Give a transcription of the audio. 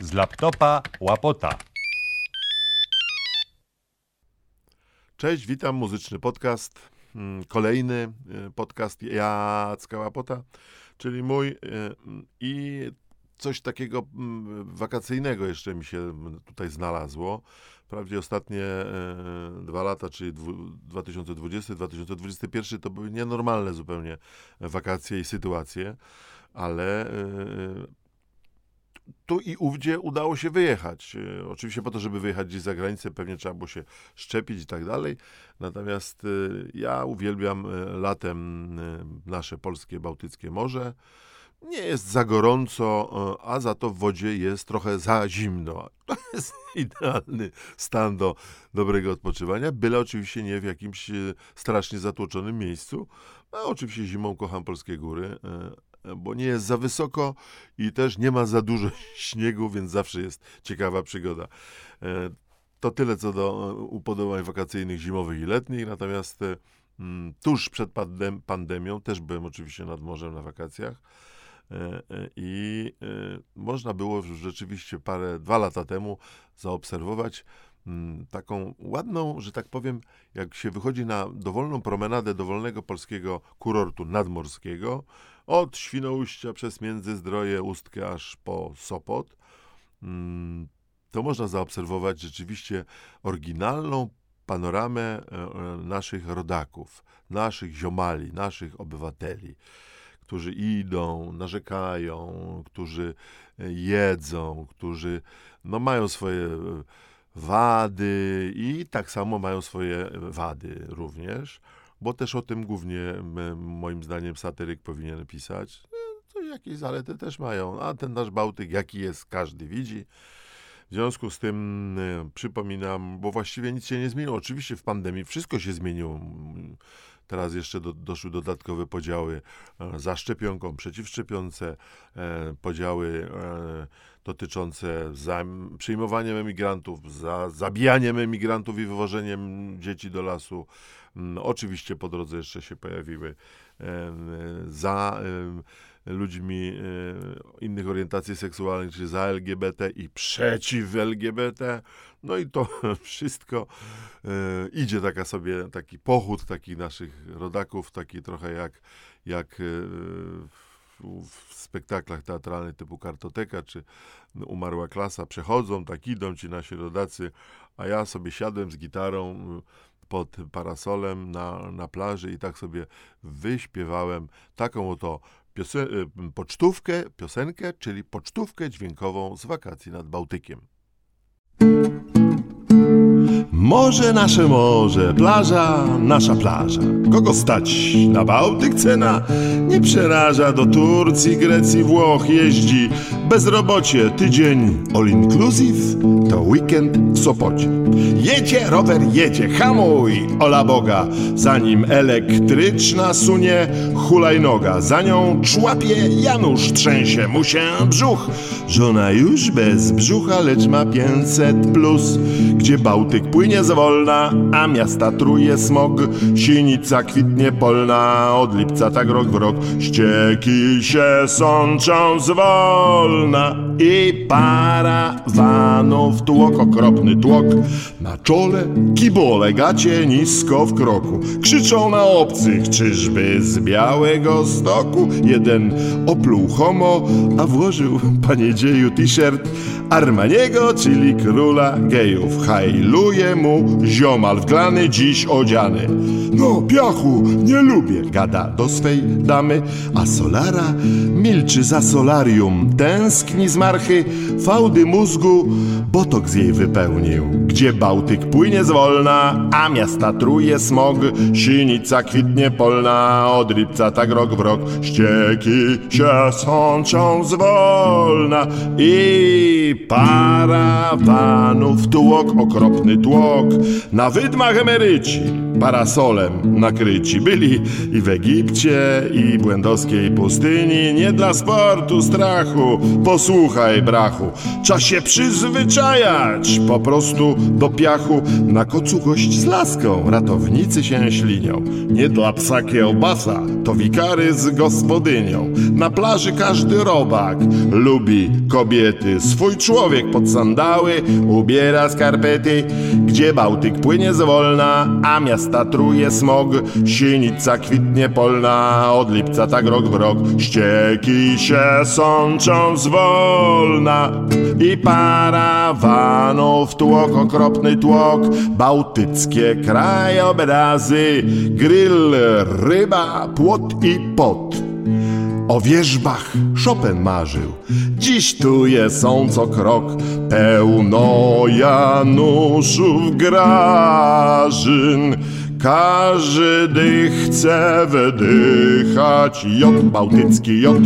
z laptopa łapota. Cześć, witam, muzyczny podcast. Mm, Kolejny e, podcast Jacka Łapota, czyli mój e, i coś takiego mm, wakacyjnego jeszcze mi się tutaj znalazło. Wprawdzie ostatnie e, dwa lata, czyli 2020-2021 to były nienormalne zupełnie wakacje i sytuacje, ale tu i ówdzie udało się wyjechać. E, oczywiście po to, żeby wyjechać gdzieś za granicę, pewnie trzeba było się szczepić i tak dalej. Natomiast e, ja uwielbiam e, latem nasze polskie, bałtyckie morze. Nie jest za gorąco, a za to w wodzie jest trochę za zimno. To jest idealny stan do dobrego odpoczywania, byle oczywiście nie w jakimś strasznie zatłoczonym miejscu. A oczywiście zimą kocham polskie góry, bo nie jest za wysoko i też nie ma za dużo śniegu, więc zawsze jest ciekawa przygoda. E, to tyle co do e, upodobań wakacyjnych zimowych i letnich, natomiast e, mm, tuż przed pandemią też byłem oczywiście nad morzem na wakacjach i można było rzeczywiście parę, dwa lata temu zaobserwować mm, taką ładną, że tak powiem, jak się wychodzi na dowolną promenadę dowolnego polskiego kurortu nadmorskiego, od Świnoujścia przez Międzyzdroje, Ustkę aż po Sopot, mm, to można zaobserwować rzeczywiście oryginalną panoramę e, e, naszych rodaków, naszych ziomali, naszych obywateli, którzy idą, narzekają, którzy e, jedzą, którzy no, mają swoje wady i tak samo mają swoje wady również bo też o tym głównie moim zdaniem satyryk powinien pisać. E, to jakieś zalety też mają, a ten nasz Bałtyk jaki jest, każdy widzi. W związku z tym e, przypominam, bo właściwie nic się nie zmieniło. Oczywiście w pandemii wszystko się zmieniło. Teraz jeszcze do, doszły dodatkowe podziały e, za szczepionką, przeciwszczepionce, podziały dotyczące za przyjmowaniem emigrantów, za zabijaniem emigrantów i wywożeniem dzieci do lasu. Mm, oczywiście po drodze jeszcze się pojawiły za ludźmi e, innych orientacji seksualnych, czyli za LGBT i przeciw LGBT. No i to wszystko e, idzie taka sobie, taki pochód takich naszych rodaków, taki trochę jak, jak e, w spektaklach teatralnych typu Kartoteka czy Umarła Klasa przechodzą, tak idą ci nasi rodacy, a ja sobie siadłem z gitarą pod parasolem na, na plaży i tak sobie wyśpiewałem taką oto y, pocztówkę, piosenkę, czyli pocztówkę dźwiękową z wakacji nad Bałtykiem. Morze nasze morze, plaża nasza plaża. Kogo stać na Bałtyk cena? Nie przeraża do Turcji, Grecji, Włoch jeździ. Bezrobocie, tydzień all inclusive, to weekend w Sopocie. Jedzie rower, jedzie, hamuj, ola Boga. Zanim elektryczna sunie hulajnoga, za nią człapie Janusz, trzęsie mu się brzuch. Żona już bez brzucha, lecz ma 500 plus, gdzie Bałtyk płynie zwolna, a miasta truje smog. Sinica kwitnie polna, od lipca tak rok w rok. Ścieki się sączą zwolna i parawanów tłok, okropny tłok. Na czole kibole, gacie nisko w kroku. Krzyczą na obcych, czyżby z białego stoku. Jeden opluł homo, a włożył, panie dzieju, t-shirt Armaniego, czyli króla gejów. Hajluje mu ziomal wglany, dziś odziany. No, nie lubię, gada do swej damy, a Solara milczy za solarium, tęskni z marchy, fałdy mózgu, botok jej wypełnił. Gdzie Bałtyk płynie zwolna, a miasta truje smog, sinica kwitnie polna, od lipca tak rok w rok, ścieki się sączą zwolna i parawanów tłok, okropny tłok, na wydmach emeryci parasolem nakryci. Byli i w Egipcie, i błędowskiej pustyni. Nie dla sportu, strachu, posłuchaj brachu. Trzeba się przyzwyczajać po prostu do piachu. Na kocu gość z laską, ratownicy się ślinią. Nie dla psa kiełbasa, to wikary z gospodynią. Na plaży każdy robak lubi kobiety. Swój człowiek pod sandały ubiera skarpety. Gdzie Bałtyk płynie zwolna, a miasta truje smog. Sienica kwitnie polna, od lipca tak rok w rok. Ścieki się sączą zwolna i parawanów tłok, okropny tłok. Bałtyckie krajobrazy, grill, ryba, płot i pot. O wierzbach Chopin marzył, dziś tu je są co krok, pełno Januszów grażyn. Każdy chce wydychać jod, bałtycki jod.